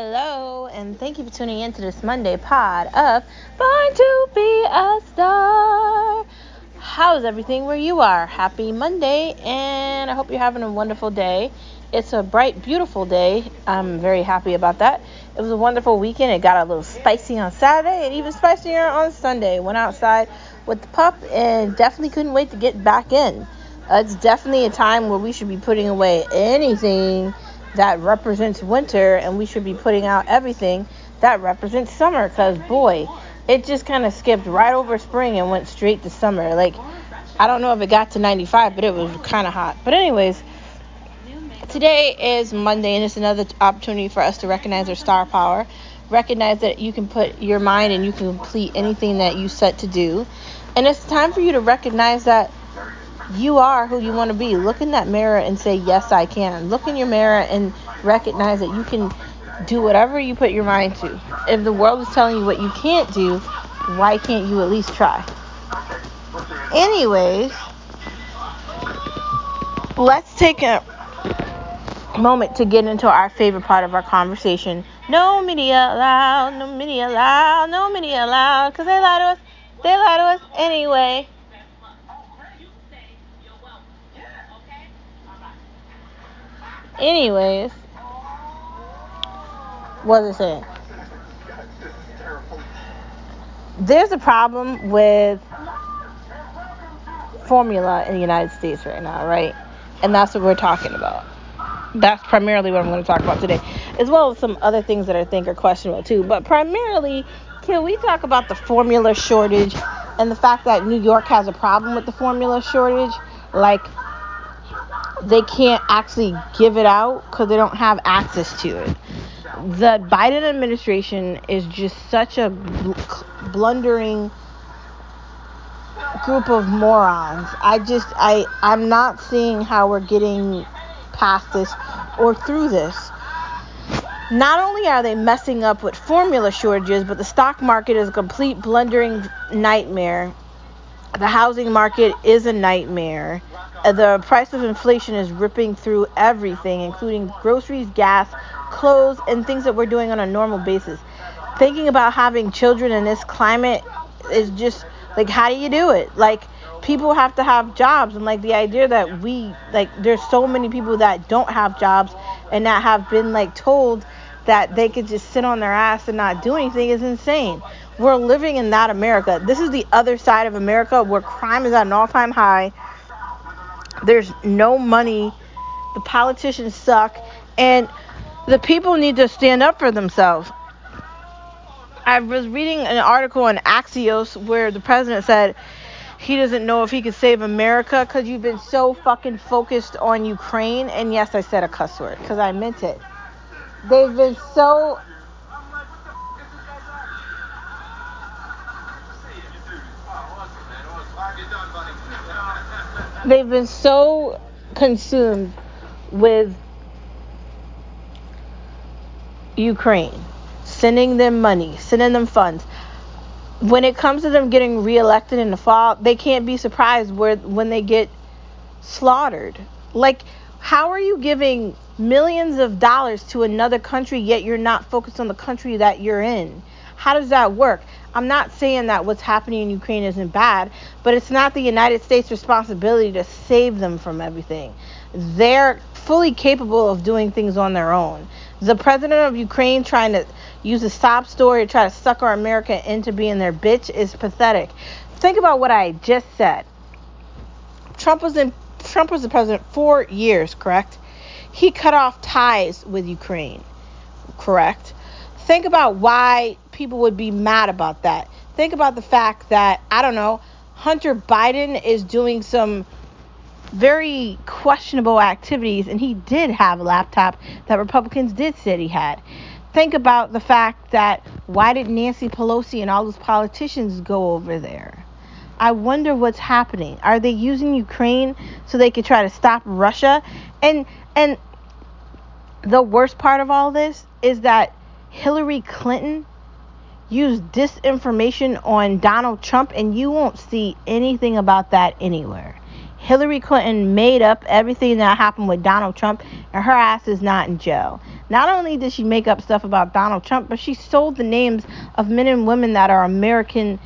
Hello, and thank you for tuning in to this Monday pod of Born to Be a Star. How's everything where you are? Happy Monday, and I hope you're having a wonderful day. It's a bright, beautiful day. I'm very happy about that. It was a wonderful weekend. It got a little spicy on Saturday and even spicier on Sunday. Went outside with the pup and definitely couldn't wait to get back in. Uh, it's definitely a time where we should be putting away anything that represents winter and we should be putting out everything that represents summer because boy it just kind of skipped right over spring and went straight to summer. Like i don't know if it got to 95 but it was kind of hot. But anyways today is monday and it's another opportunity for us to recognize our star power recognize that you can put your mind and you can complete anything that you set to do. And it's time for you to recognize that you are who you want to be. Look in that mirror and say, Yes, I can. Look in your mirror and recognize that you can do whatever you put your mind to. If the world is telling you what you can't do, why can't you at least try? Anyways, let's take a moment to get into our favorite part of our conversation. No media allowed, no media allowed, no media allowed, because they lie to us. They lie to us anyway. Anyways, what was I saying? There's a problem with formula in the United States right now, right? And that's what we're talking about. That's primarily what I'm going to talk about today, as well as some other things that I think are questionable too. But primarily, can we talk about the formula shortage and the fact that New York has a problem with the formula shortage? Like, they can't actually give it out because they don't have access to it. The Biden administration is just such a blundering group of morons. I just I I'm not seeing how we're getting past this or through this. Not only are they messing up with formula shortages, but the stock market is a complete blundering nightmare. The housing market is a nightmare. Uh, the price of inflation is ripping through everything, including groceries, gas, clothes, and things that we're doing on a normal basis. Thinking about having children in this climate is just like, how do you do it? Like, people have to have jobs, and like the idea that we, like, there's so many people that don't have jobs and that have been like told that they could just sit on their ass and not do anything is insane. We're living in that America. This is the other side of America where crime is at an all time high there's no money. The politicians suck. And the people need to stand up for themselves. I was reading an article on Axios where the president said he doesn't know if he could save America because you've been so fucking focused on Ukraine. And yes, I said a cuss word because I meant it. They've been so they've been so consumed with Ukraine, sending them money, sending them funds. When it comes to them getting reelected in the fall, they can't be surprised where when they get slaughtered. Like, how are you giving millions of dollars to another country yet you're not focused on the country that you're in? How does that work? I'm not saying that what's happening in Ukraine isn't bad, but it's not the United States' responsibility to save them from everything. They're fully capable of doing things on their own. The president of Ukraine trying to use a sob story to try to sucker America into being their bitch is pathetic. Think about what I just said. Trump was in Trump was the president four years, correct? He cut off ties with Ukraine, correct? Think about why people would be mad about that. Think about the fact that, I don't know, Hunter Biden is doing some very questionable activities, and he did have a laptop that Republicans did say he had. Think about the fact that why did Nancy Pelosi and all those politicians go over there? I wonder what's happening. Are they using Ukraine so they could try to stop Russia? And and the worst part of all this is that Hillary Clinton use disinformation on Donald Trump, and you won't see anything about that anywhere. Hillary Clinton made up everything that happened with Donald Trump, and her ass is not in jail. Not only did she make up stuff about Donald Trump, but she sold the names of men and women that are American,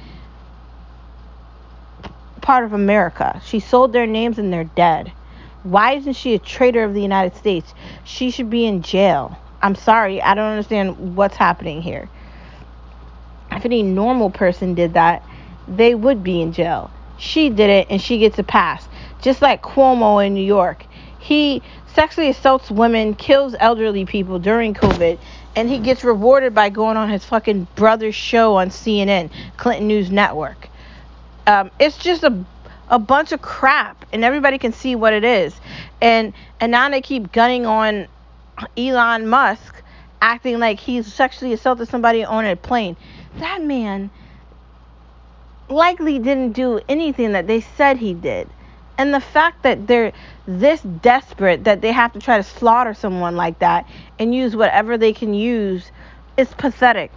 part of America. She sold their names and they're dead. Why isn't she a traitor of the United States? She should be in jail. I'm sorry, I don't understand what's happening here. If any normal person did that, they would be in jail. She did it and she gets a pass. Just like Cuomo in New York. He sexually assaults women, kills elderly people during COVID, and he gets rewarded by going on his fucking brother's show on CNN, Clinton News Network. Um, it's just a a bunch of crap, and everybody can see what it is. And and now they keep gunning on Elon Musk, acting like he's sexually assaulted somebody on a plane. That man likely didn't do anything that they said he did. And the fact that they're this desperate that they have to try to slaughter someone like that and use whatever they can use is pathetic.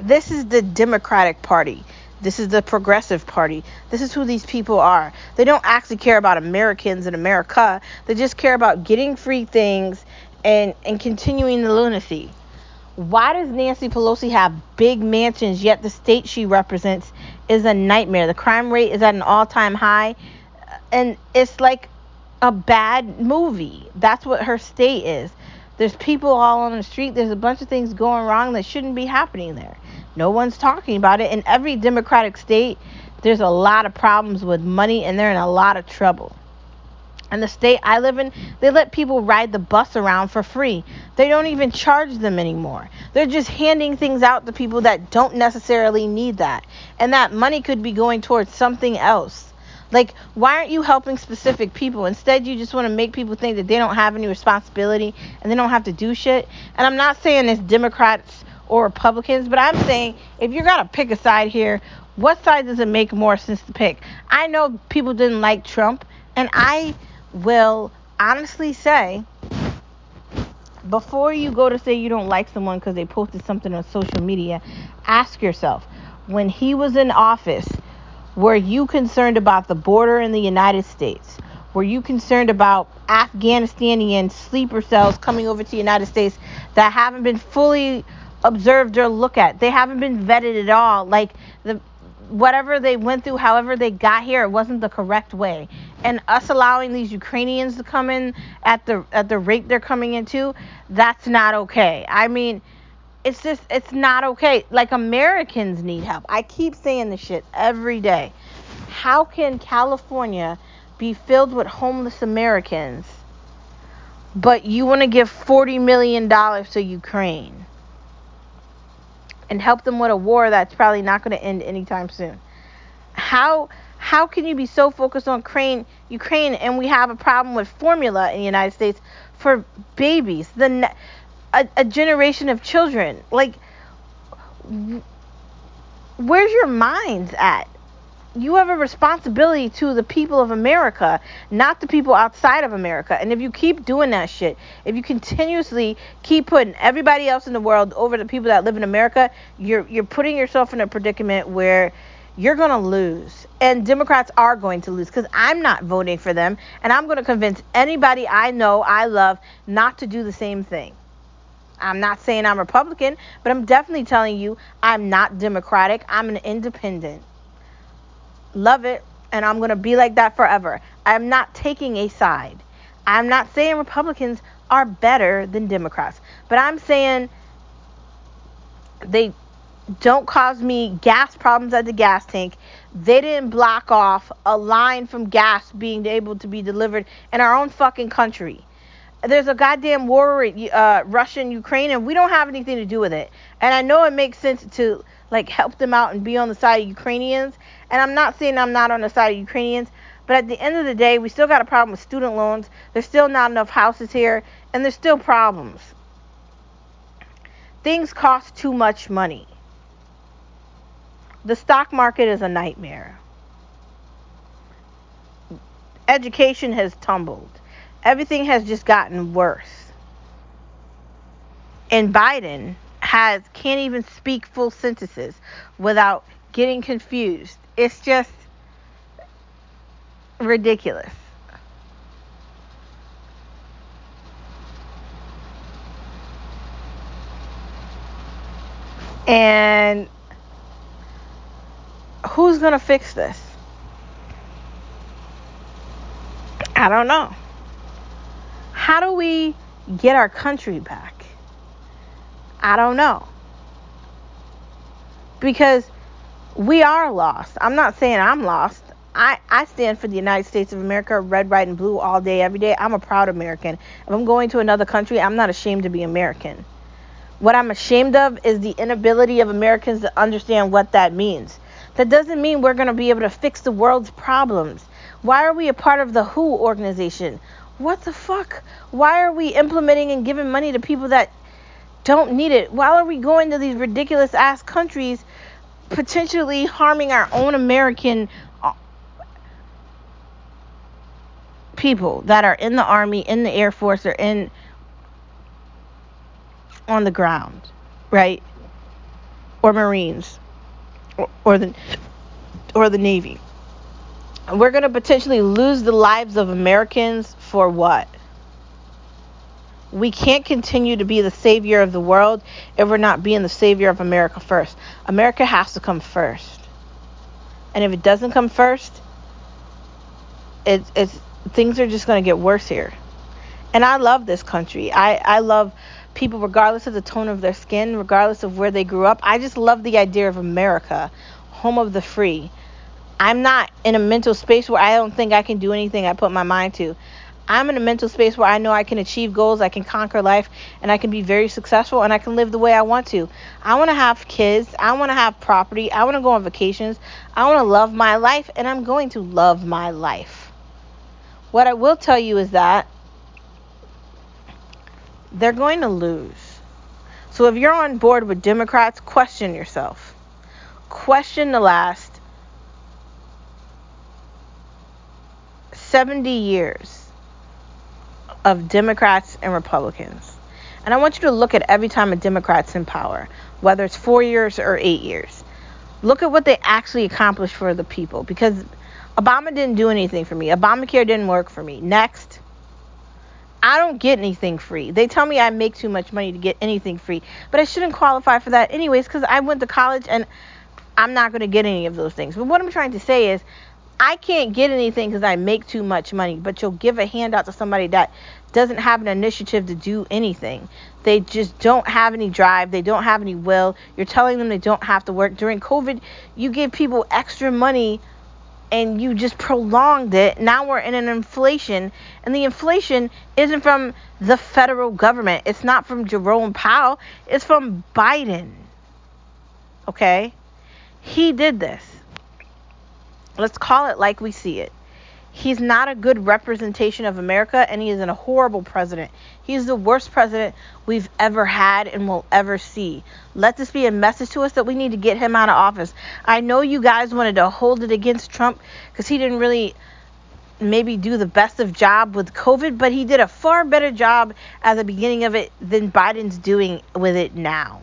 This is the Democratic Party. This is the Progressive Party. This is who these people are. They don't actually care about Americans and America. They just care about getting free things and, and continuing the lunacy. Why does Nancy Pelosi have big mansions yet the state she represents is a nightmare? The crime rate is at an all time high and it's like a bad movie. That's what her state is. There's people all on the street. There's a bunch of things going wrong that shouldn't be happening there. No one's talking about it. In every Democratic state, there's a lot of problems with money and they're in a lot of trouble. And the state I live in, they let people ride the bus around for free. They don't even charge them anymore. They're just handing things out to people that don't necessarily need that. And that money could be going towards something else. Like, why aren't you helping specific people? Instead, you just want to make people think that they don't have any responsibility and they don't have to do shit. And I'm not saying it's Democrats or Republicans, but I'm saying if you're going to pick a side here, what side does it make more sense to pick? I know people didn't like Trump, and I will honestly say before you go to say you don't like someone because they posted something on social media, ask yourself when he was in office, were you concerned about the border in the United States? Were you concerned about Afghanistanian sleeper cells coming over to the United States that haven't been fully observed or looked at? They haven't been vetted at all. Like the whatever they went through, however they got here, it wasn't the correct way. And us allowing these Ukrainians to come in at the at the rate they're coming into, that's not okay. I mean, it's just it's not okay. Like Americans need help. I keep saying this shit every day. How can California be filled with homeless Americans, but you want to give 40 million dollars to Ukraine? and help them with a war that's probably not going to end anytime soon. How how can you be so focused on Ukraine, Ukraine, and we have a problem with formula in the United States for babies, the a, a generation of children? Like, where's your minds at? you have a responsibility to the people of America, not the people outside of America. And if you keep doing that shit, if you continuously keep putting everybody else in the world over the people that live in America, you're you're putting yourself in a predicament where you're going to lose. And Democrats are going to lose because I'm not voting for them. And I'm going to convince anybody I know, I love, not to do the same thing. I'm not saying I'm Republican, but I'm definitely telling you I'm not Democratic. I'm an independent love it, and I'm going to be like that forever. I'm not taking a side. I'm not saying Republicans are better than Democrats, but I'm saying they don't cause me gas problems at the gas tank. They didn't block off a line from gas being able to be delivered in our own fucking country. There's a goddamn war, uh, Russia and Ukraine, and we don't have anything to do with it. And I know it makes sense to like help them out and be on the side of Ukrainians. And I'm not saying I'm not on the side of Ukrainians, but at the end of the day, we still got a problem with student loans. There's still not enough houses here, and there's still problems. Things cost too much money. The stock market is a nightmare. Education has tumbled. Everything has just gotten worse. And Biden has can't even speak full sentences without getting confused. It's just ridiculous. And who's going to fix this? I don't know. How do we get our country back? I don't know. Because we are lost. I'm not saying I'm lost. I, I stand for the United States of America, red, white, and blue all day, every day. I'm a proud American. If I'm going to another country, I'm not ashamed to be American. What I'm ashamed of is the inability of Americans to understand what that means. That doesn't mean we're going to be able to fix the world's problems. Why are we a part of the WHO organization? What the fuck? Why are we implementing and giving money to people that don't need it? Why are we going to these ridiculous ass countries, potentially harming our own American uh, people that are in the army, in the air force, or in on the ground, right? Or Marines, or, the or the Navy we're going to potentially lose the lives of Americans for what? We can't continue to be the savior of the world if we're not being the savior of America first. America has to come first. And if it doesn't come first, it's, it's things are just going to get worse here. And I love this country. I, I love people regardless of the tone of their skin, regardless of where they grew up. I just love the idea of America, home of the free. I'm not in a mental space where I don't think I can do anything I put my mind to. I'm in a mental space where I know I can achieve goals, I can conquer life, and I can be very successful and I can live the way I want to. I want to have kids, I want to have property, I want to go on vacations, I want to love my life, and I'm going to love my life. What I will tell you is that they're going to lose. So if you're on board with Democrats, question yourself. Question the last 70 years of Democrats and Republicans. And I want you to look at every time a Democrat's in power, whether it's four years or eight years. Look at what they actually accomplished for the people because Obama didn't do anything for me. Obamacare didn't work for me. Next. I don't get anything free. They tell me I make too much money to get anything free, but I shouldn't qualify for that anyways because I went to college and I'm not going to get any of those things. But what I'm trying to say is I can't get anything because I make too much money, but you'll give a handout to somebody that doesn't have an initiative to do anything. They just don't have any drive. They don't have any will. You're telling them they don't have to work. During COVID, you give people extra money and you just prolonged it. Now we're in an inflation, and the inflation isn't from the federal government. It's not from Jerome Powell. It's from Biden. Okay? He did this. Let's call it like we see it. He's not a good representation of America, and he is a horrible president. He's the worst president we've ever had and will ever see. Let this be a message to us that we need to get him out of office. I know you guys wanted to hold it against Trump because he didn't really maybe do the best of job with COVID, but he did a far better job at the beginning of it than Biden's doing with it now.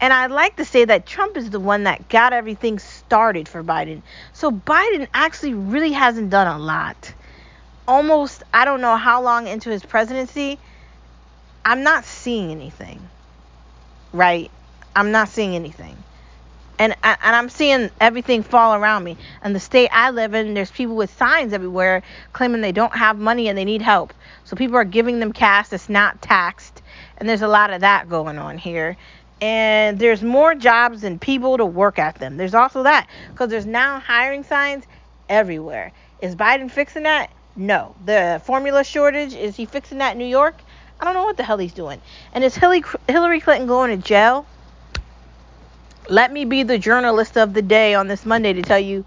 And I'd like to say that Trump is the one that got everything started for Biden. So Biden actually really hasn't done a lot. Almost, I don't know how long into his presidency, I'm not seeing anything. Right? I'm not seeing anything. And, and I'm seeing everything fall around me. And the state I live in, there's people with signs everywhere claiming they don't have money and they need help. So people are giving them cash that's not taxed. And there's a lot of that going on here and there's more jobs than people to work at them. There's also that because there's now hiring signs everywhere. Is Biden fixing that? No. The formula shortage, is he fixing that in New York? I don't know what the hell he's doing. And is Hillary Clinton going to jail? Let me be the journalist of the day on this Monday to tell you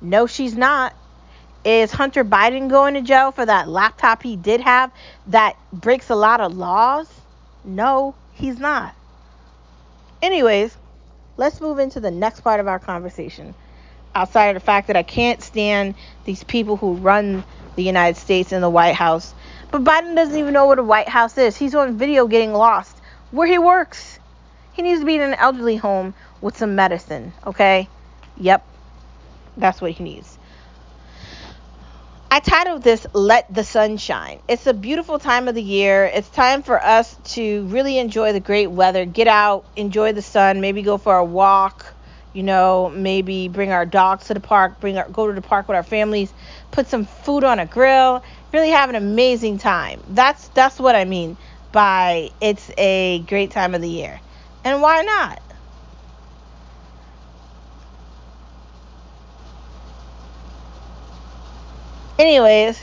no, she's not. Is Hunter Biden going to jail for that laptop he did have that breaks a lot of laws? No, he's not. Anyways, let's move into the next part of our conversation. Outside of the fact that I can't stand these people who run the United States in the White House. But Biden doesn't even know what a White House is. He's on video getting lost where he works. He needs to be in an elderly home with some medicine, okay? Yep. That's what he needs. I titled this Let the Sun Shine. It's a beautiful time of the year. It's time for us to really enjoy the great weather. Get out, enjoy the sun, maybe go for a walk, you know, maybe bring our dogs to the park, bring our go to the park with our families, put some food on a grill, really have an amazing time. That's that's what I mean by it's a great time of the year. And why not? Anyways,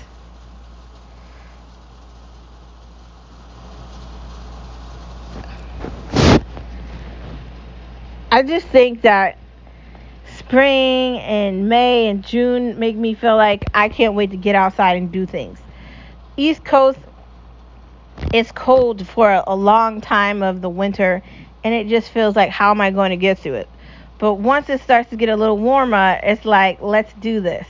I just think that spring and May and June make me feel like I can't wait to get outside and do things. East Coast it's cold for a long time of the winter and it just feels like how am I going to get through it? But once it starts to get a little warmer, it's like let's do this.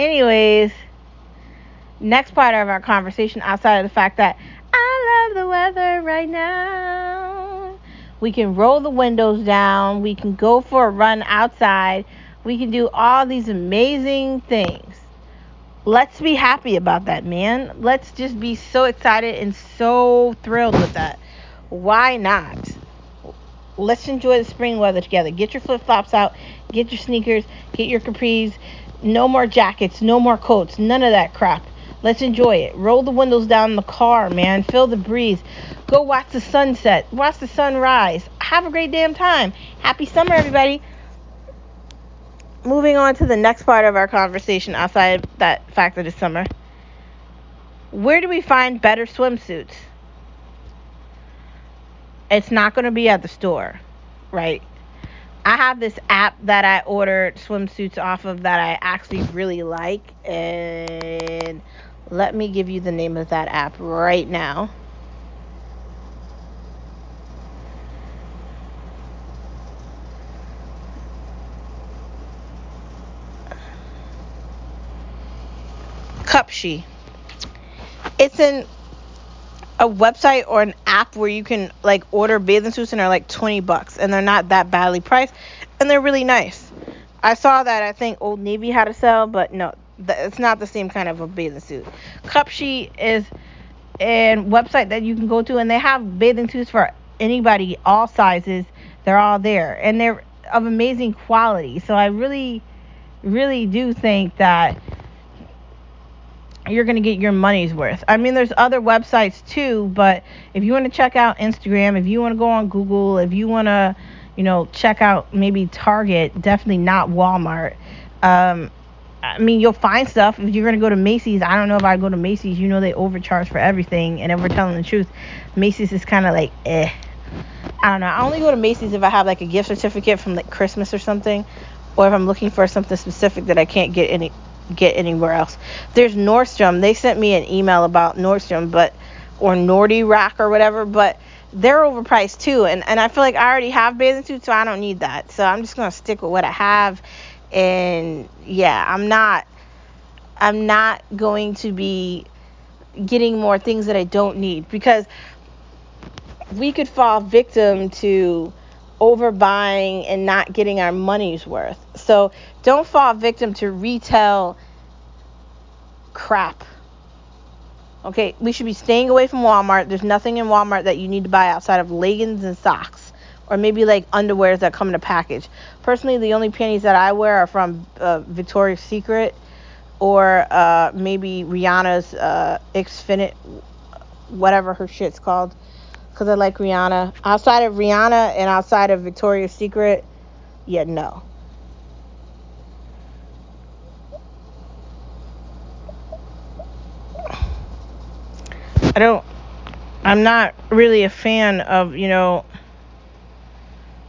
Anyways, next part of our conversation, outside of the fact that I love the weather right now, we can roll the windows down, we can go for a run outside, we can do all these amazing things. Let's be happy about that, man. Let's just be so excited and so thrilled with that. Why not? Let's enjoy the spring weather together. Get your flip flops out, get your sneakers, get your capris, no more jackets, no more coats, none of that crap. Let's enjoy it. Roll the windows down in the car, man. Feel the breeze. Go watch the sunset. Watch the sunrise. Have a great damn time. Happy summer, everybody. Moving on to the next part of our conversation outside that fact that it's summer. Where do we find better swimsuits? It's not going to be at the store, right? I have this app that I ordered swimsuits off of that I actually really like. And let me give you the name of that app right now. Cupshe. It's an a website or an app where you can like order bathing suits and they're like 20 bucks and they're not that badly priced and they're really nice. I saw that I think Old Navy had a sale, but no, it's not the same kind of a bathing suit. Cupshe is a website that you can go to and they have bathing suits for anybody, all sizes. They're all there and they're of amazing quality. So I really, really do think that you're going to get your money's worth. I mean, there's other websites too, but if you want to check out Instagram, if you want to go on Google, if you want to, you know, check out maybe Target, definitely not Walmart. Um, I mean, you'll find stuff. If you're going to go to Macy's, I don't know if I go to Macy's, you know, they overcharge for everything. And if we're telling the truth, Macy's is kind of like, eh. I don't know. I only go to Macy's if I have like a gift certificate from like Christmas or something, or if I'm looking for something specific that I can't get any get anywhere else. There's Nordstrom. They sent me an email about Nordstrom, but or Nordy Rack or whatever, but they're overpriced too. And and I feel like I already have bathing suits, so I don't need that. So I'm just gonna stick with what I have. And yeah, I'm not I'm not going to be getting more things that I don't need because we could fall victim to overbuying and not getting our money's worth. So don't fall victim to retail crap. Okay, we should be staying away from Walmart. There's nothing in Walmart that you need to buy outside of leggings and socks, or maybe like underwears that come in a package. Personally, the only panties that I wear are from uh, Victoria's Secret, or uh, maybe Rihanna's uh, Xfinite, whatever her shit's called because I like Rihanna. Outside of Rihanna and outside of Victoria's Secret, yeah, no. I don't. I'm not really a fan of you know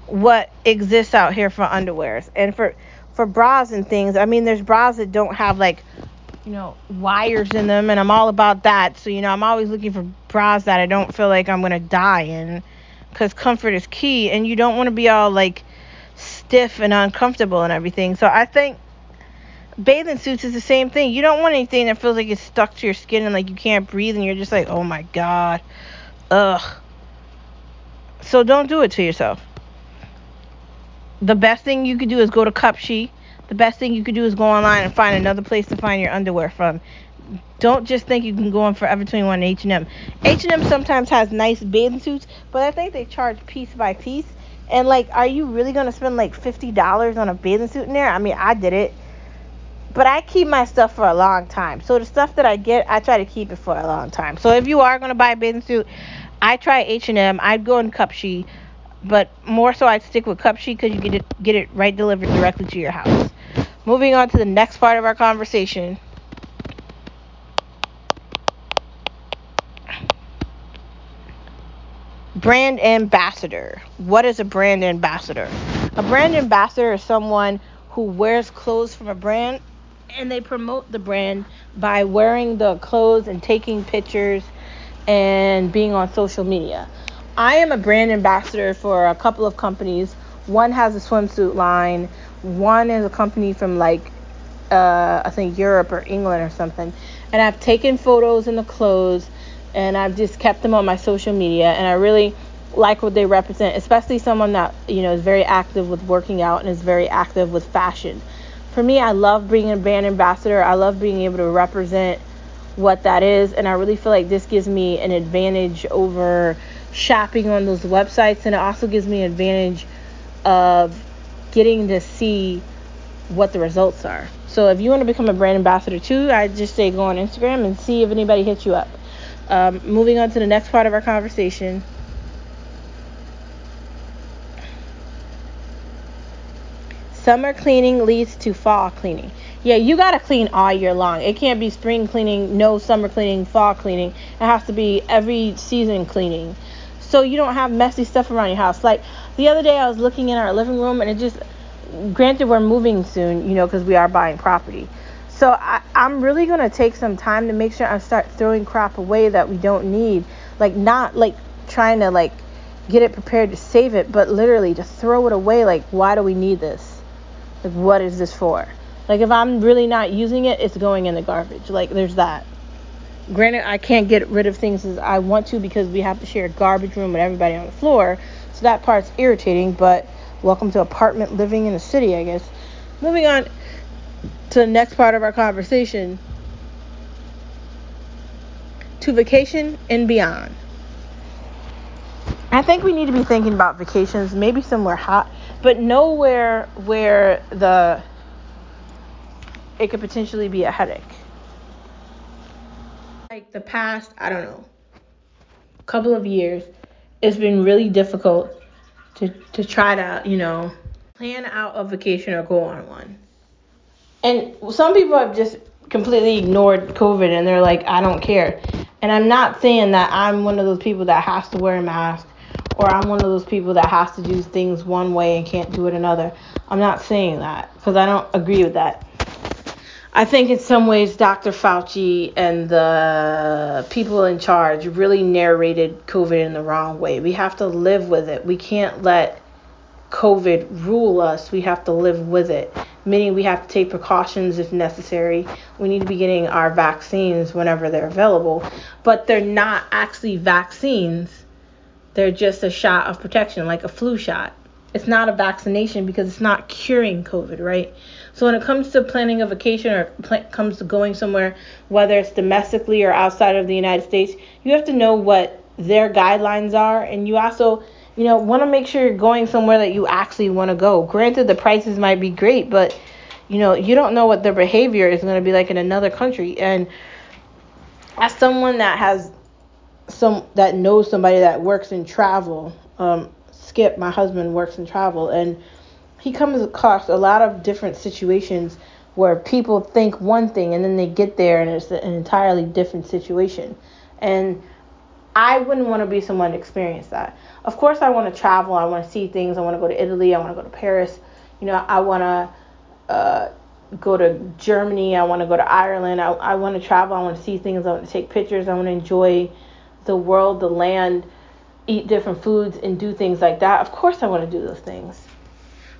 what exists out here for underwears and for for bras and things. I mean, there's bras that don't have like you know, wires in them, and I'm all about that. So, you know, I'm always looking for bras that I don't feel like I'm going to die in because comfort is key, and you don't want to be all like stiff and uncomfortable and everything. So, I think bathing suits is the same thing. You don't want anything that feels like it's stuck to your skin and like you can't breathe, and you're just like, oh my god, ugh. So, don't do it to yourself. The best thing you could do is go to Cupshe the best thing you could do is go online and find another place to find your underwear from. Don't just think you can go on Forever 21 and H&M. H&M sometimes has nice bathing suits, but I think they charge piece by piece. And like, are you really gonna spend like fifty dollars on a bathing suit in there? I mean, I did it, but I keep my stuff for a long time. So the stuff that I get, I try to keep it for a long time. So if you are gonna buy a bathing suit, I try H&M. I'd go in Cupshe, but more so I'd stick with Cupshe because you get it get it right delivered directly to your house. Moving on to the next part of our conversation. Brand ambassador. What is a brand ambassador? A brand ambassador is someone who wears clothes from a brand and they promote the brand by wearing the clothes and taking pictures and being on social media. I am a brand ambassador for a couple of companies. One has a swimsuit line, one is a company from like uh, I think Europe or England or something. And I've taken photos in the clothes and I've just kept them on my social media and I really like what they represent, especially someone that, you know, is very active with working out and is very active with fashion. For me, I love being a brand ambassador. I love being able to represent what that is and I really feel like this gives me an advantage over shopping on those websites and it also gives me an advantage of getting to see what the results are. So if you want to become a brand ambassador too, I just say go on Instagram and see if anybody hits you up. Um, moving on to the next part of our conversation. Summer cleaning leads to fall cleaning. Yeah, you gotta clean all year long. It can't be spring cleaning, no summer cleaning, fall cleaning. It has to be every season cleaning. So you don't have messy stuff around your house. Like the other day, I was looking in our living room, and it just, granted, we're moving soon, you know, because we are buying property. So I, I'm really gonna take some time to make sure I start throwing crap away that we don't need. Like not like trying to like get it prepared to save it, but literally to throw it away. Like why do we need this? Like what is this for? Like if I'm really not using it, it's going in the garbage. Like there's that. Granted, I can't get rid of things as I want to because we have to share a garbage room with everybody on the floor. So that part's irritating, but welcome to apartment living in the city, I guess. Moving on to the next part of our conversation to vacation and beyond. I think we need to be thinking about vacations, maybe somewhere hot, but nowhere where the it could potentially be a headache. Like the past, I don't know, couple of years, it's been really difficult to to try to, you know, plan out a vacation or go on one and some people have just completely ignored COVID and they're like, I don't care. And I'm not saying that I'm one of those people that has to wear a mask or I'm one of those people that has to do things one way and can't do it another. I'm not saying that because I don't agree with that. I think in some ways Dr. Fauci and the people in charge really narrated COVID in the wrong way. We have to live with it. We can't let COVID rule us. We have to live with it meaning we have to take precautions if necessary. We need to be getting our vaccines whenever they're available, but they're not actually vaccines. They're just a shot of protection, like a flu shot. It's not a vaccination because it's not curing COVID, right? So when it comes to planning a vacation or pl- comes to going somewhere, whether it's domestically or outside of the United States, you have to know what their guidelines are, and you also you know, want to make sure you're going somewhere that you actually want to go. Granted, the prices might be great, but you know, you don't know what their behavior is going to be like in another country. And as someone that has some that knows somebody that works in travel, um, Skip, my husband works in travel, and he comes across a lot of different situations where people think one thing and then they get there and it's an entirely different situation. And I wouldn't want to be someone to experience that. Of course, I want to travel. I want to see things. I want to go to Italy. I want to go to Paris. You know, I want to uh, go to Germany. I want to go to Ireland. I, I want to travel. I want to see things. I want to take pictures. I want to enjoy the world, the land, eat different foods, and do things like that. Of course, I want to do those things.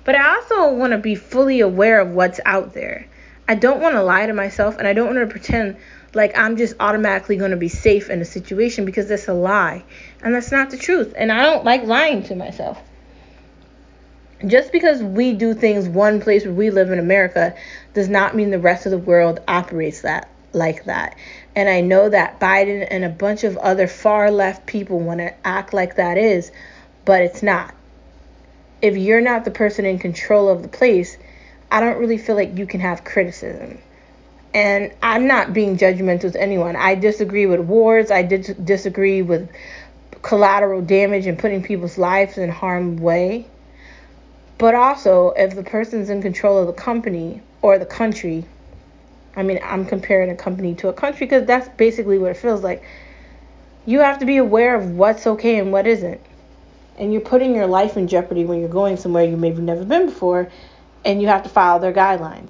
But I also want to be fully aware of what's out there. I don't want to lie to myself, and I don't want to pretend like I'm just automatically going to be safe in a situation because that's a lie. And that's not the truth. And I don't like lying to myself. just because we do things one place where we live in America does not mean the rest of the world operates that like that. And I know that Biden and a bunch of other far left people want to act like that is, but it's not. If you're not the person in control of the place, I don't really feel like you can have criticism. And I'm not being judgmental with anyone. I disagree with wars. I dis- disagree with collateral damage and putting people's lives in harm's way. But also, if the person's in control of the company or the country, I mean, I'm comparing a company to a country because that's basically what it feels like. You have to be aware of what's okay and what isn't. And you're putting your life in jeopardy when you're going somewhere you maybe never been before and you have to follow their guidelines.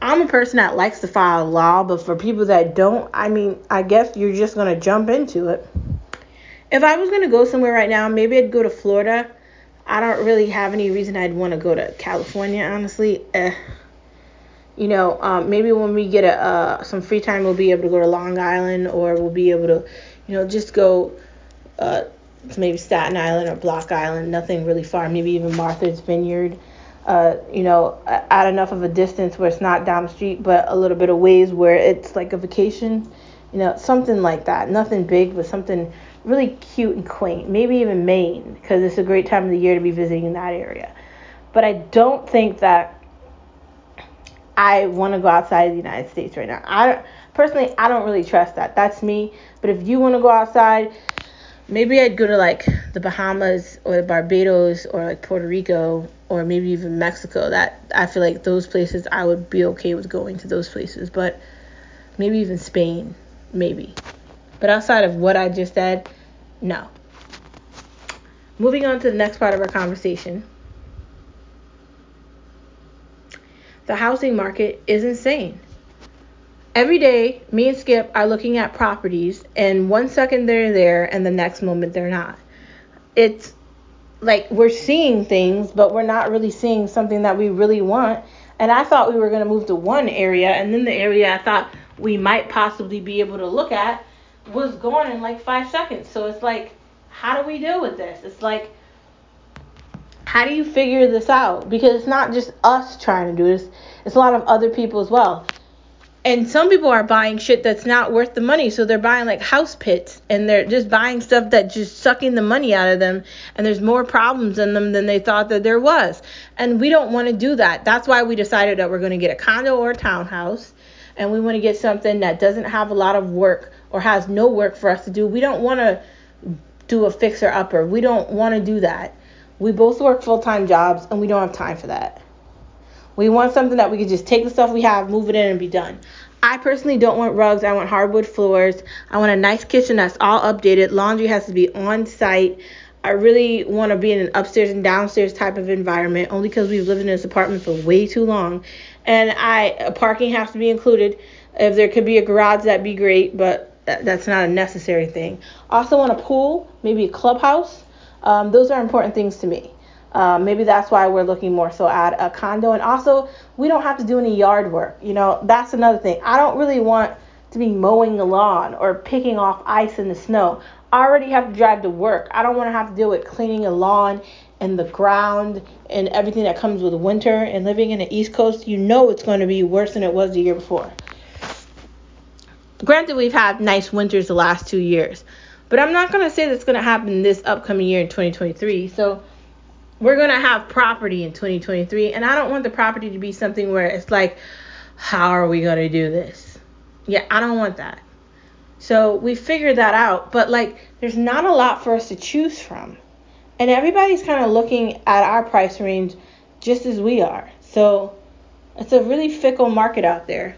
I'm a person that likes to follow law, but for people that don't, I mean, I guess you're just going to jump into it. If I was going to go somewhere right now, maybe I'd go to Florida. I don't really have any reason I'd want to go to California, honestly. Eh you know, um, maybe when we get a, uh, some free time, we'll be able to go to Long Island or we'll be able to, you know, just go uh, to maybe Staten Island or Block Island, nothing really far, maybe even Martha's Vineyard, uh, you know, at enough of a distance where it's not down the street, but a little bit of ways where it's like a vacation, you know, something like that. Nothing big, but something really cute and quaint. Maybe even Maine, because it's a great time of the year to be visiting in that area. But I don't think that I want to go outside of the United States right now. I personally, I don't really trust that. That's me. But if you want to go outside, maybe I'd go to like the Bahamas or the Barbados or like Puerto Rico or maybe even Mexico. That I feel like those places I would be okay with going to those places. But maybe even Spain, maybe. But outside of what I just said, no. Moving on to the next part of our conversation. The housing market is insane. Every day, me and Skip are looking at properties, and one second they're there, and the next moment they're not. It's like we're seeing things, but we're not really seeing something that we really want. And I thought we were going to move to one area, and then the area I thought we might possibly be able to look at was gone in like five seconds. So it's like, how do we deal with this? It's like, how do you figure this out? Because it's not just us trying to do this, it's a lot of other people as well. And some people are buying shit that's not worth the money, so they're buying like house pits and they're just buying stuff that just sucking the money out of them and there's more problems in them than they thought that there was. And we don't want to do that. That's why we decided that we're going to get a condo or a townhouse and we want to get something that doesn't have a lot of work or has no work for us to do. We don't want to do a fixer upper. We don't want to do that. We both work full time jobs and we don't have time for that. We want something that we can just take the stuff we have, move it in, and be done. I personally don't want rugs. I want hardwood floors. I want a nice kitchen that's all updated. Laundry has to be on site. I really want to be in an upstairs and downstairs type of environment only because we've lived in this apartment for way too long. And I parking has to be included. If there could be a garage, that'd be great, but that's not a necessary thing. Also want a pool, maybe a clubhouse. Um, those are important things to me. Uh, maybe that's why we're looking more so at a condo. And also, we don't have to do any yard work. You know, that's another thing. I don't really want to be mowing the lawn or picking off ice in the snow. I already have to drive to work. I don't want to have to deal with cleaning a lawn and the ground and everything that comes with winter. And living in the East Coast, you know it's going to be worse than it was the year before. Granted, we've had nice winters the last two years, but I'm not going to say that's going to happen this upcoming year in 2023. So we're going to have property in 2023. And I don't want the property to be something where it's like, how are we going to do this? Yeah, I don't want that. So we figured that out. But like, there's not a lot for us to choose from. And everybody's kind of looking at our price range just as we are. So it's a really fickle market out there.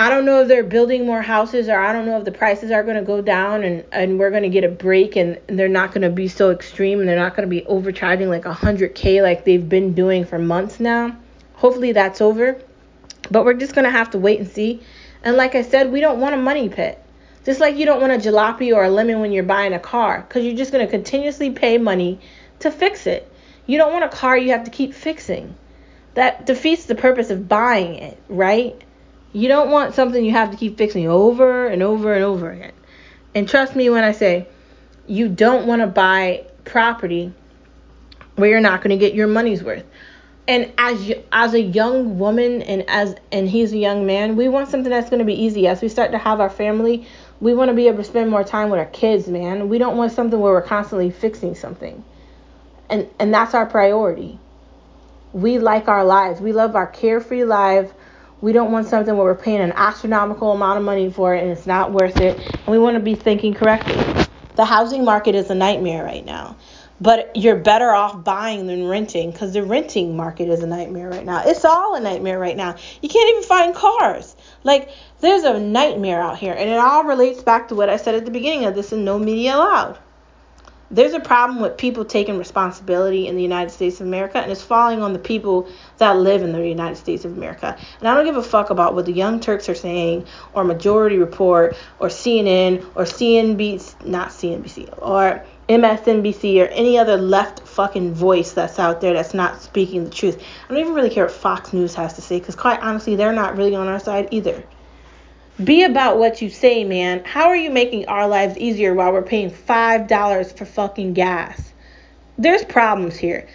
I don't know if they're building more houses or I don't know if the prices are going to go down and, and we're going to get a break and they're not going to be so extreme and they're not going to be overcharging like 100K like they've been doing for months now. Hopefully that's over. But we're just going to have to wait and see. And like I said, we don't want a money pit. Just like you don't want a jalopy or a lemon when you're buying a car because you're just going to continuously pay money to fix it. You don't want a car you have to keep fixing. That defeats the purpose of buying it, right? You don't want something you have to keep fixing over and over and over again. And trust me when I say you don't want to buy property where you're not going to get your money's worth. And as as a young woman and as and he's a young man, we want something that's going to be easy. As we start to have our family, we want to be able to spend more time with our kids, man. We don't want something where we're constantly fixing something. And and that's our priority. We like our lives. We love our carefree life. We don't want something where we're paying an astronomical amount of money for it and it's not worth it. And we want to be thinking correctly. The housing market is a nightmare right now. But you're better off buying than renting because the renting market is a nightmare right now. It's all a nightmare right now. You can't even find cars. Like, there's a nightmare out here. And it all relates back to what I said at the beginning of this and no media allowed there's a problem with people taking responsibility in the United States of America, and it's falling on the people that live in the United States of America. And I don't give a fuck about what the Young Turks are saying, or Majority Report, or CNN, or CNBC, not CNBC, or MSNBC, or any other left fucking voice that's out there that's not speaking the truth. I don't even really care what Fox News has to say, because quite honestly, they're not really on our side either. Be about what you say, man. How are you making our lives easier while we're paying $5 for fucking gas? There's problems here.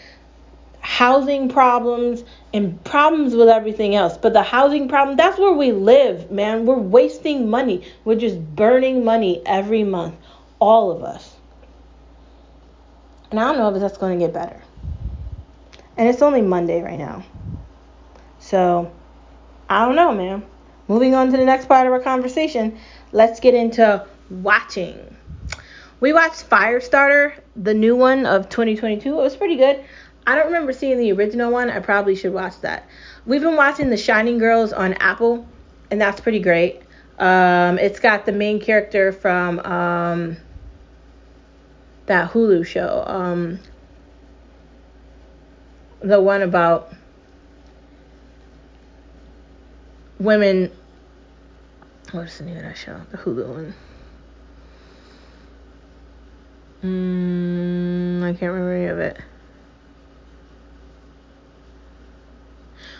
Housing problems and problems with everything else. But the housing problem, that's where we live, man. We're wasting money. We're just burning money every month. All of us. And I don't know if that's going to get better. And it's only Monday right now. So, I don't know, man moving on to the next part of our conversation, let's get into watching. We watched Firestarter, the new one of 2022. It was pretty good. I don't remember seeing the original one. I probably should watch that. We've been watching The Shining Girls on Apple, and that's pretty great. Um, it's got the main character from um, that Hulu show, um, the one about women. What's the name of that show? The Hulu one. Mm, I can't remember any of it.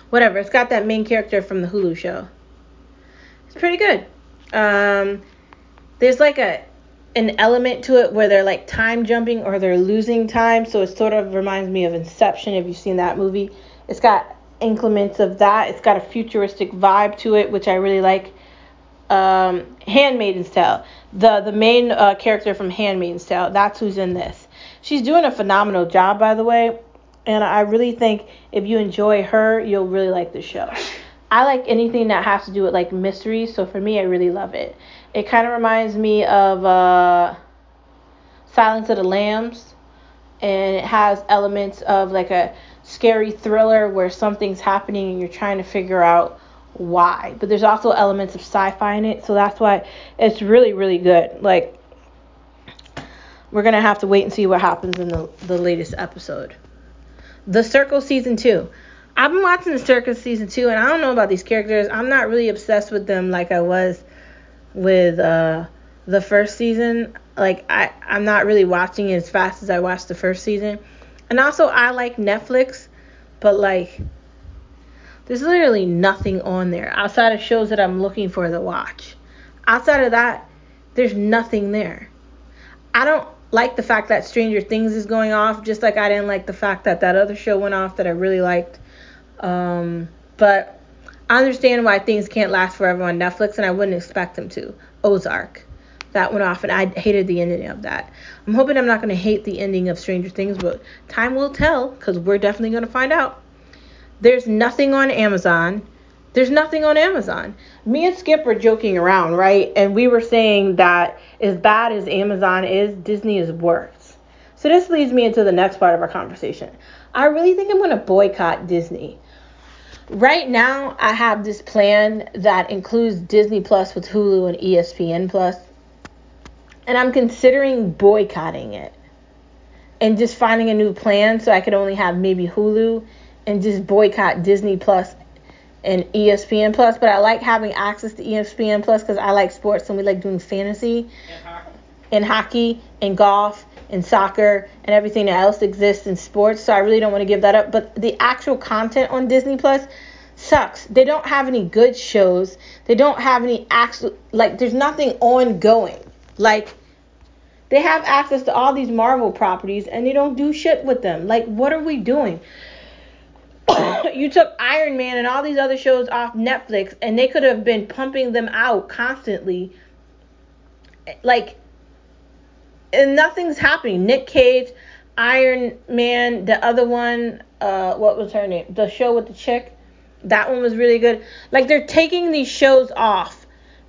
Whatever. It's got that main character from the Hulu show. It's pretty good. Um, there's like a an element to it where they're like time jumping or they're losing time. So it sort of reminds me of Inception if you've seen that movie. It's got increments of that. It's got a futuristic vibe to it, which I really like. Um, Tale, the the main uh, character from Handmaid's Tale, that's who's in this. She's doing a phenomenal job, by the way, and I really think if you enjoy her, you'll really like the show. I like anything that has to do with like mysteries, so for me, I really love it. It kind of reminds me of uh, Silence of the Lambs, and it has elements of like a scary thriller where something's happening and you're trying to figure out why. But there's also elements of sci-fi in it, so that's why it's really really good. Like we're gonna have to wait and see what happens in the the latest episode. The Circle season two. I've been watching the Circle season two, and I don't know about these characters. I'm not really obsessed with them like I was with uh, the first season. Like I I'm not really watching it as fast as I watched the first season. And also I like Netflix, but like there's literally nothing on there outside of shows that I'm looking for to watch. Outside of that, there's nothing there. I don't like the fact that Stranger Things is going off, just like I didn't like the fact that that other show went off that I really liked. Um, but I understand why things can't last forever on Netflix, and I wouldn't expect them to. Ozark. That went off, and I hated the ending of that. I'm hoping I'm not going to hate the ending of Stranger Things, but time will tell, because we're definitely going to find out. There's nothing on Amazon. There's nothing on Amazon. Me and Skip were joking around, right? And we were saying that as bad as Amazon is, Disney is worse. So this leads me into the next part of our conversation. I really think I'm going to boycott Disney. Right now, I have this plan that includes Disney Plus with Hulu and ESPN Plus. And I'm considering boycotting it and just finding a new plan so I could only have maybe Hulu and just boycott Disney Plus and ESPN Plus. But I like having access to ESPN Plus because I like sports and we like doing fantasy and hockey. and hockey and golf and soccer and everything else exists in sports. So I really don't want to give that up. But the actual content on Disney Plus sucks. They don't have any good shows. They don't have any actual like. There's nothing ongoing. Like They have access to all these Marvel properties and they don't do shit with them. Like, what are we doing? you took Iron Man and all these other shows off Netflix and they could have been pumping them out constantly. Like, and nothing's happening. Nick Cage, Iron Man, the other one, uh, what was her name? The show with the chick. That one was really good. Like, they're taking these shows off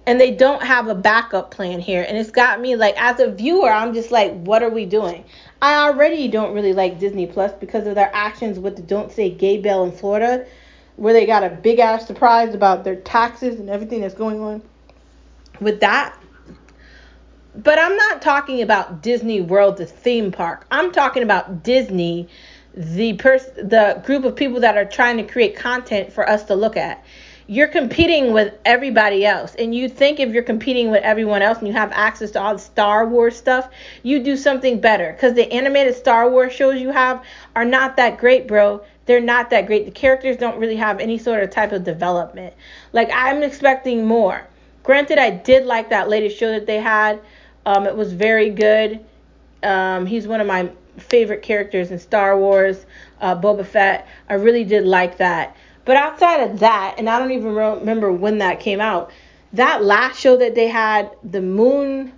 and they don't have a backup plan here. And it's got me like as a viewer i'm just like what are we doing? I already don't really like disney plus because of their actions with the don't say gay bill in florida where they got a big ass surprise about their taxes and everything that's going on with that. But i'm not talking about disney world the theme park. I'm talking about disney the pers- the group of people that are trying to create content for us to look at you're competing with everybody else. And you think if you're competing with everyone else and you have access to all the Star Wars stuff, you do something better. Because the animated Star Wars shows you have are not that great, bro. They're not that great. The characters don't really have any sort of type of development. Like, I'm expecting more. Granted, I did like that latest show that they had. Um, it was very good. Um, he's one of my favorite characters in Star Wars, uh, Boba Fett. I really did like that. But outside of that, and I don't even remember when that came out, that last show that they had, the Moon,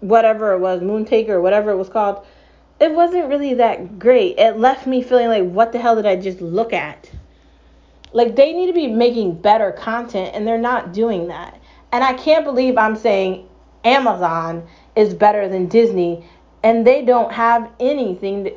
whatever it was, Moon Taker, whatever it was called, it wasn't really that great. It left me feeling like, what the hell did I just look at? Like, they need to be making better content, and they're not doing that. And I can't believe I'm saying Amazon is better than Disney, and they don't have anything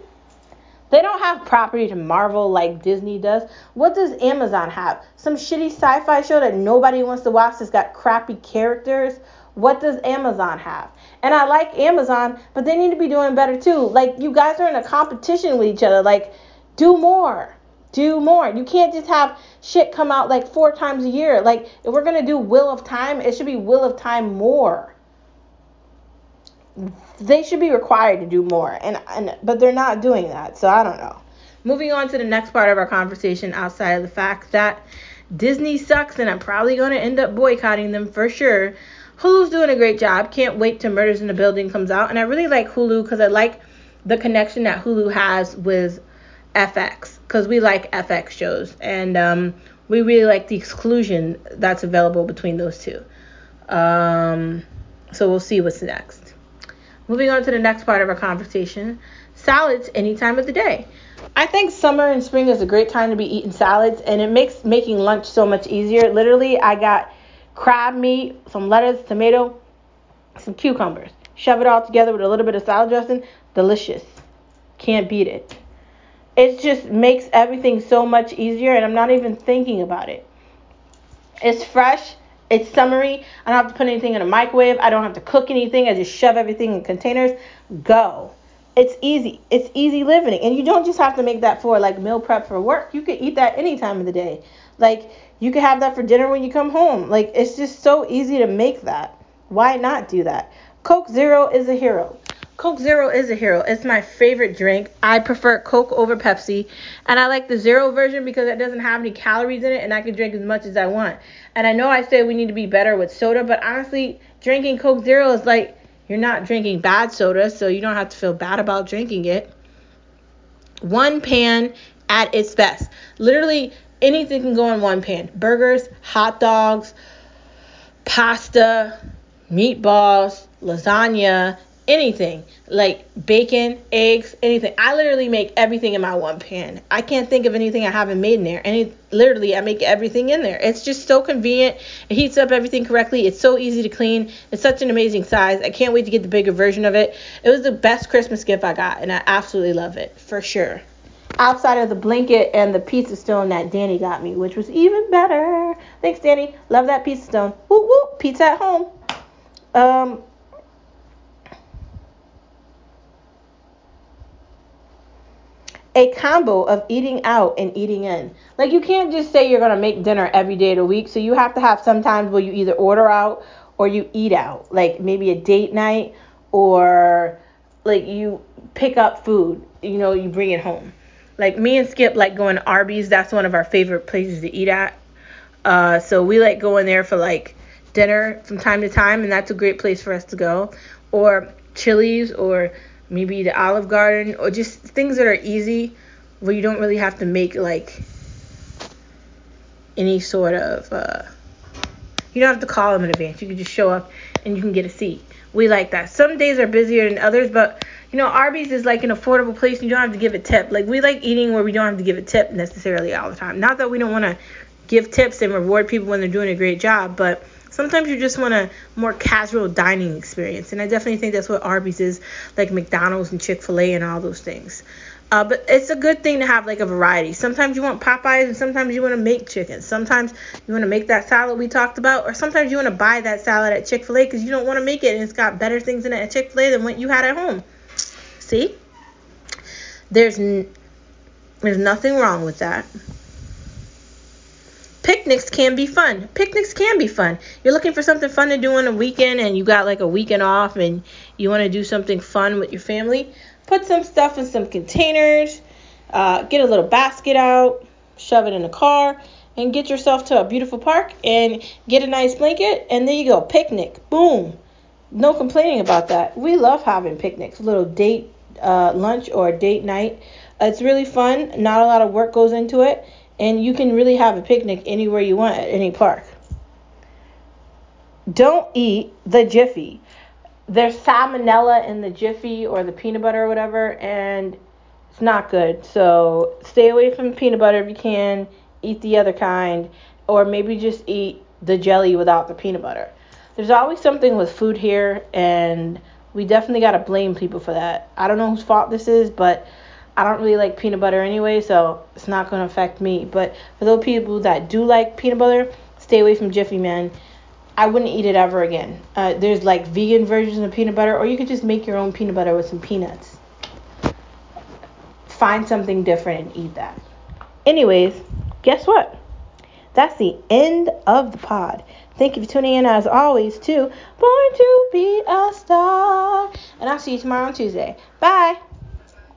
they don't have property to Marvel like Disney does. What does Amazon have? Some shitty sci fi show that nobody wants to watch that's got crappy characters? What does Amazon have? And I like Amazon, but they need to be doing better too. Like, you guys are in a competition with each other. Like, do more. Do more. You can't just have shit come out like four times a year. Like, if we're going to do Wheel of Time, it should be Wheel of Time more they should be required to do more and, and but they're not doing that so i don't know. Moving on to the next part of our conversation outside of the fact that disney sucks and i'm probably going to end up boycotting them for sure. Hulu's doing a great job. Can't wait till murders in the building comes out and i really like hulu because i like the connection that hulu has with fx because we like fx shows and um, we really like the exclusion that's available between those two. Um, so we'll see what's next Moving on to the next part of our conversation salads any time of the day. I think summer and spring is a great time to be eating salads, and it makes making lunch so much easier. Literally, I got crab meat, some lettuce, tomato, some cucumbers. Shove it all together with a little bit of salad dressing. Delicious. Can't beat it. It just makes everything so much easier, and I'm not even thinking about it. It's fresh. It's summery. I don't have to put anything in a microwave. I don't have to cook anything. I just shove everything in containers. Go. It's easy. It's easy living. And you don't just have to make that for like meal prep for work. You can eat that any time of the day. Like you can have that for dinner when you come home. Like it's just so easy to make that. Why not do that? Coke Zero is a hero. Coke Zero is a hero. It's my favorite drink. I prefer Coke over Pepsi. And I like the zero version because it doesn't have any calories in it and I can drink as much as I want. And I know I say we need to be better with soda, but honestly, drinking Coke Zero is like you're not drinking bad soda, so you don't have to feel bad about drinking it. One pan at its best. Literally anything can go in one pan. Burgers, hot dogs, pasta, meatballs, lasagna, anything like bacon, eggs, anything. I literally make everything in my one pan. I can't think of anything I haven't made in there. And it, literally, I make everything in there. It's just so convenient. It heats up everything correctly. It's so easy to clean. It's such an amazing size. I can't wait to get the bigger version of it. It was the best Christmas gift I got, and I absolutely love it for sure. Outside of the blanket and the pizza stone that Danny got me, which was even better. Thanks, Danny. Love that pizza stone. Woo woo. Pizza at home. Um, a combo of eating out and eating in. Like you can't just say you're gonna make dinner every day of the week. So you have to have sometimes where you either order out or you eat out. Like maybe a date night or like you pick up food, you know, you bring it home. Like me and Skip like going to Arby's, that's one of our favorite places to eat at. Uh, so we like going there for like dinner from time to time and that's a great place for us to go. Or Chili's or maybe the Olive Garden or just things that are easy where you don't really have to make like any sort of uh, you don't have to call them in advance. You can just show up and you can get a seat. We like that. Some days are busier than others, but you know, Arby's is like an affordable place and you don't have to give a tip. Like we like eating where we don't have to give a tip necessarily all the time. Not that we don't want to give tips and reward people when they're doing a great job, but sometimes you just want a more casual dining experience. And I definitely think that's what Arby's is, like McDonald's and Chick-fil-A and all those things. Uh, but it's a good thing to have like a variety. Sometimes you want Popeyes and sometimes you want to make chicken. Sometimes you want to make that salad we talked about, or sometimes you want to buy that salad at Chick fil A because you don't want to make it and it's got better things in it at Chick fil A than what you had at home. See? There's, n- there's nothing wrong with that. Picnics can be fun. Picnics can be fun. You're looking for something fun to do on a weekend and you got like a weekend off and you want to do something fun with your family put some stuff in some containers, uh, get a little basket out, shove it in the car, and get yourself to a beautiful park and get a nice blanket, and there you go, picnic. Boom. No complaining about that. We love having picnics, a little date uh, lunch or date night. It's really fun. Not a lot of work goes into it, and you can really have a picnic anywhere you want at any park. Don't eat the Jiffy there's salmonella in the Jiffy or the peanut butter or whatever, and it's not good. So stay away from peanut butter if you can. Eat the other kind, or maybe just eat the jelly without the peanut butter. There's always something with food here, and we definitely got to blame people for that. I don't know whose fault this is, but I don't really like peanut butter anyway, so it's not going to affect me. But for those people that do like peanut butter, stay away from Jiffy, man. I wouldn't eat it ever again. Uh, there's like vegan versions of peanut butter, or you could just make your own peanut butter with some peanuts. Find something different and eat that. Anyways, guess what? That's the end of the pod. Thank you for tuning in as always to Born to Be a Star. And I'll see you tomorrow on Tuesday. Bye.